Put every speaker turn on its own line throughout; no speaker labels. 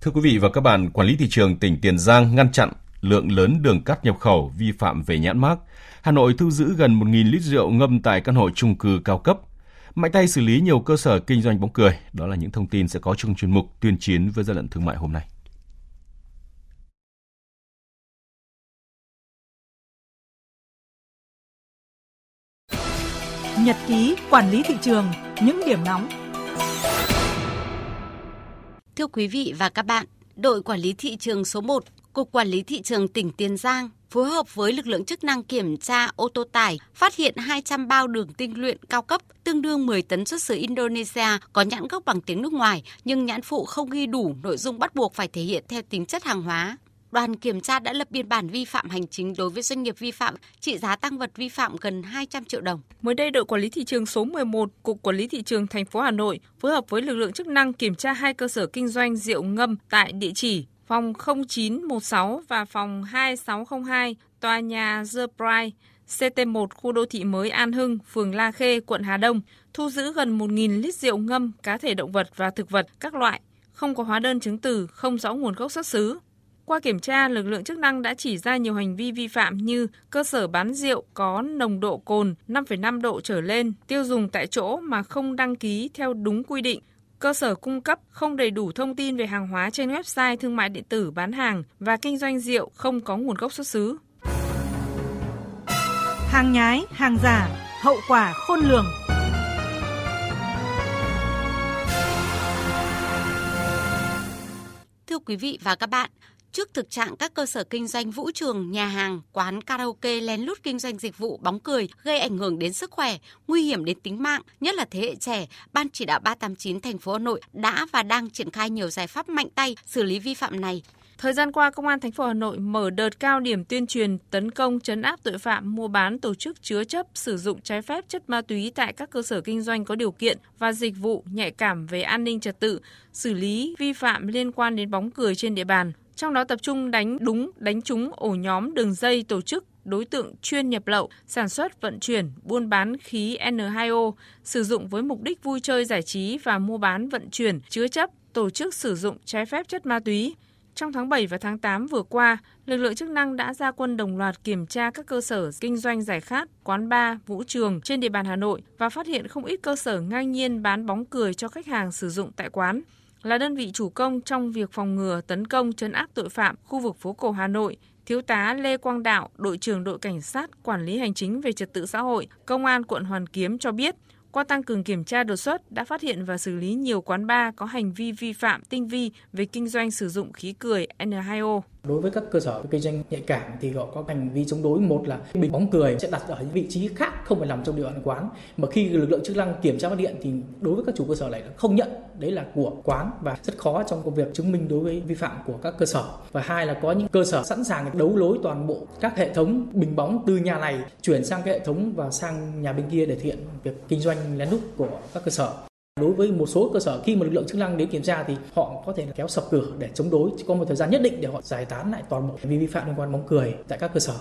Thưa quý vị và các bạn, quản lý thị trường tỉnh Tiền Giang ngăn chặn lượng lớn đường cát nhập khẩu vi phạm về nhãn mác. Hà Nội thu giữ gần 1.000 lít rượu ngâm tại căn hộ chung cư cao cấp. Mạnh tay xử lý nhiều cơ sở kinh doanh bóng cười. Đó là những thông tin sẽ có trong chuyên mục tuyên chiến với gian lận thương mại hôm nay.
Nhật ký quản lý thị trường, những điểm nóng.
Thưa quý vị và các bạn, đội quản lý thị trường số 1, Cục Quản lý Thị trường tỉnh Tiền Giang phối hợp với lực lượng chức năng kiểm tra ô tô tải, phát hiện 200 bao đường tinh luyện cao cấp, tương đương 10 tấn xuất xứ Indonesia, có nhãn gốc bằng tiếng nước ngoài, nhưng nhãn phụ không ghi đủ nội dung bắt buộc phải thể hiện theo tính chất hàng hóa đoàn kiểm tra đã lập biên bản vi phạm hành chính đối với doanh nghiệp vi phạm, trị giá tăng vật vi phạm gần 200 triệu đồng.
Mới đây, đội quản lý thị trường số 11, Cục Quản lý thị trường thành phố Hà Nội phối hợp với lực lượng chức năng kiểm tra hai cơ sở kinh doanh rượu ngâm tại địa chỉ phòng 0916 và phòng 2602, tòa nhà The Pride, CT1 khu đô thị mới An Hưng, phường La Khê, quận Hà Đông, thu giữ gần 1.000 lít rượu ngâm, cá thể động vật và thực vật các loại, không có hóa đơn chứng từ, không rõ nguồn gốc xuất xứ. Qua kiểm tra, lực lượng chức năng đã chỉ ra nhiều hành vi vi phạm như cơ sở bán rượu có nồng độ cồn 5,5 độ trở lên, tiêu dùng tại chỗ mà không đăng ký theo đúng quy định, cơ sở cung cấp không đầy đủ thông tin về hàng hóa trên website thương mại điện tử bán hàng và kinh doanh rượu không có nguồn gốc xuất xứ.
Hàng nhái, hàng giả, hậu quả khôn lường.
Thưa quý vị và các bạn, Trước thực trạng các cơ sở kinh doanh vũ trường, nhà hàng, quán karaoke lén lút kinh doanh dịch vụ bóng cười gây ảnh hưởng đến sức khỏe, nguy hiểm đến tính mạng, nhất là thế hệ trẻ, Ban chỉ đạo 389 thành phố Hà Nội đã và đang triển khai nhiều giải pháp mạnh tay xử lý vi phạm này.
Thời gian qua, Công an thành phố Hà Nội mở đợt cao điểm tuyên truyền tấn công chấn áp tội phạm mua bán tổ chức chứa chấp sử dụng trái phép chất ma túy tại các cơ sở kinh doanh có điều kiện và dịch vụ nhạy cảm về an ninh trật tự, xử lý vi phạm liên quan đến bóng cười trên địa bàn trong đó tập trung đánh đúng, đánh trúng ổ nhóm đường dây tổ chức đối tượng chuyên nhập lậu, sản xuất, vận chuyển, buôn bán khí N2O, sử dụng với mục đích vui chơi giải trí và mua bán vận chuyển, chứa chấp, tổ chức sử dụng trái phép chất ma túy. Trong tháng 7 và tháng 8 vừa qua, lực lượng chức năng đã ra quân đồng loạt kiểm tra các cơ sở kinh doanh giải khát, quán bar, vũ trường trên địa bàn Hà Nội và phát hiện không ít cơ sở ngang nhiên bán bóng cười cho khách hàng sử dụng tại quán là đơn vị chủ công trong việc phòng ngừa tấn công chấn áp tội phạm khu vực phố cổ Hà Nội, Thiếu tá Lê Quang Đạo, đội trưởng đội cảnh sát quản lý hành chính về trật tự xã hội, Công an quận Hoàn Kiếm cho biết, qua tăng cường kiểm tra đột xuất đã phát hiện và xử lý nhiều quán bar có hành vi vi phạm tinh vi về kinh doanh sử dụng khí cười N2O.
Đối với các cơ sở kinh doanh nhạy cảm thì họ có hành vi chống đối. Một là bình bóng cười sẽ đặt ở những vị trí khác, không phải nằm trong địa bàn quán. Mà khi lực lượng chức năng kiểm tra phát điện thì đối với các chủ cơ sở này không nhận. Đấy là của quán và rất khó trong công việc chứng minh đối với vi phạm của các cơ sở. Và hai là có những cơ sở sẵn sàng đấu lối toàn bộ các hệ thống bình bóng từ nhà này chuyển sang cái hệ thống và sang nhà bên kia để thực hiện việc kinh doanh lén lút của các cơ sở. Đối với một số cơ sở khi mà lực lượng chức năng đến kiểm tra thì họ có thể kéo sập cửa để chống đối, chỉ có một thời gian nhất định để họ giải tán lại toàn bộ vi vi phạm liên quan bóng cười tại các cơ sở.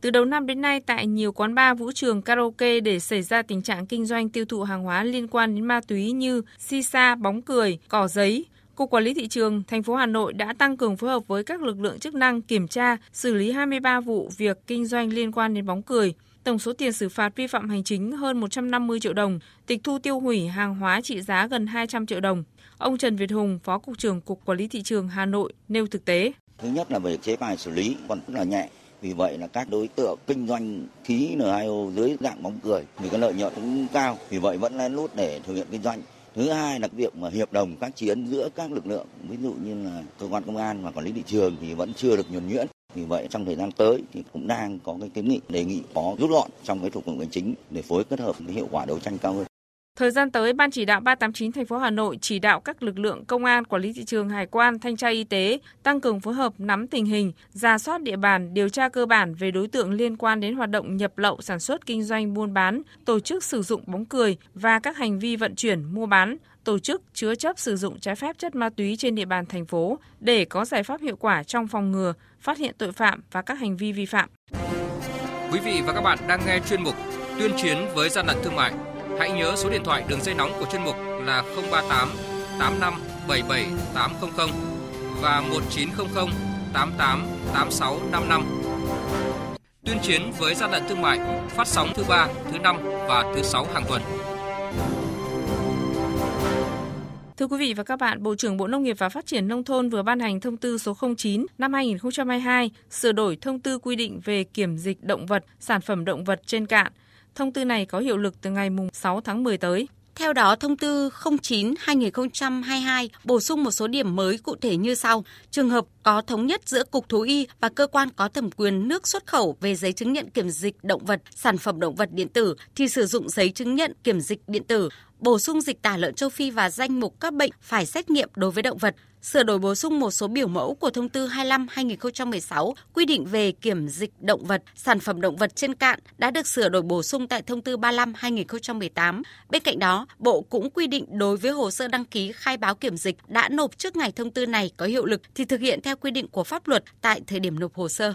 Từ đầu năm đến nay, tại nhiều quán bar, vũ trường, karaoke để xảy ra tình trạng kinh doanh tiêu thụ hàng hóa liên quan đến ma túy như si sa, bóng cười, cỏ giấy, Cục Quản lý Thị trường thành phố Hà Nội đã tăng cường phối hợp với các lực lượng chức năng kiểm tra, xử lý 23 vụ việc kinh doanh liên quan đến bóng cười, Tổng số tiền xử phạt vi phạm hành chính hơn 150 triệu đồng, tịch thu tiêu hủy hàng hóa trị giá gần 200 triệu đồng. Ông Trần Việt Hùng, Phó Cục trưởng Cục Quản lý Thị trường Hà Nội nêu thực tế.
Thứ nhất là về chế tài xử lý còn rất là nhẹ. Vì vậy là các đối tượng kinh doanh khí N2O dưới dạng bóng cười thì cái lợi nhuận cũng cao. Vì vậy vẫn lén lút để thực hiện kinh doanh. Thứ hai là việc mà hiệp đồng các chiến giữa các lực lượng, ví dụ như là cơ quan công an và quản lý thị trường thì vẫn chưa được nhuần nhuyễn. Vì vậy trong thời gian tới thì cũng đang có cái kiến nghị đề nghị có rút gọn trong cái thủ tục hành chính để phối kết hợp với hiệu quả đấu tranh cao hơn.
Thời gian tới, Ban chỉ đạo 389 thành phố Hà Nội chỉ đạo các lực lượng công an, quản lý thị trường, hải quan, thanh tra y tế tăng cường phối hợp nắm tình hình, ra soát địa bàn, điều tra cơ bản về đối tượng liên quan đến hoạt động nhập lậu, sản xuất, kinh doanh, buôn bán, tổ chức sử dụng bóng cười và các hành vi vận chuyển, mua bán, tổ chức chứa chấp sử dụng trái phép chất ma túy trên địa bàn thành phố để có giải pháp hiệu quả trong phòng ngừa, phát hiện tội phạm và các hành vi vi phạm.
Quý vị và các bạn đang nghe chuyên mục Tuyên chiến với gian lận thương mại. Hãy nhớ số điện thoại đường dây nóng của chuyên mục là 038 85 77 800 và 1900 88 86 55 Tuyên chiến với gian lận thương mại phát sóng thứ ba, thứ năm và thứ sáu hàng tuần.
Thưa quý vị và các bạn, Bộ trưởng Bộ Nông nghiệp và Phát triển Nông thôn vừa ban hành thông tư số 09 năm 2022 sửa đổi thông tư quy định về kiểm dịch động vật, sản phẩm động vật trên cạn. Thông tư này có hiệu lực từ ngày 6 tháng 10 tới.
Theo đó, thông tư 09-2022 bổ sung một số điểm mới cụ thể như sau. Trường hợp có thống nhất giữa Cục Thú y và cơ quan có thẩm quyền nước xuất khẩu về giấy chứng nhận kiểm dịch động vật, sản phẩm động vật điện tử thì sử dụng giấy chứng nhận kiểm dịch điện tử bổ sung dịch tả lợn châu Phi và danh mục các bệnh phải xét nghiệm đối với động vật, sửa đổi bổ sung một số biểu mẫu của thông tư 25/2016 quy định về kiểm dịch động vật, sản phẩm động vật trên cạn đã được sửa đổi bổ sung tại thông tư 35/2018. Bên cạnh đó, Bộ cũng quy định đối với hồ sơ đăng ký khai báo kiểm dịch đã nộp trước ngày thông tư này có hiệu lực thì thực hiện theo quy định của pháp luật tại thời điểm nộp hồ sơ.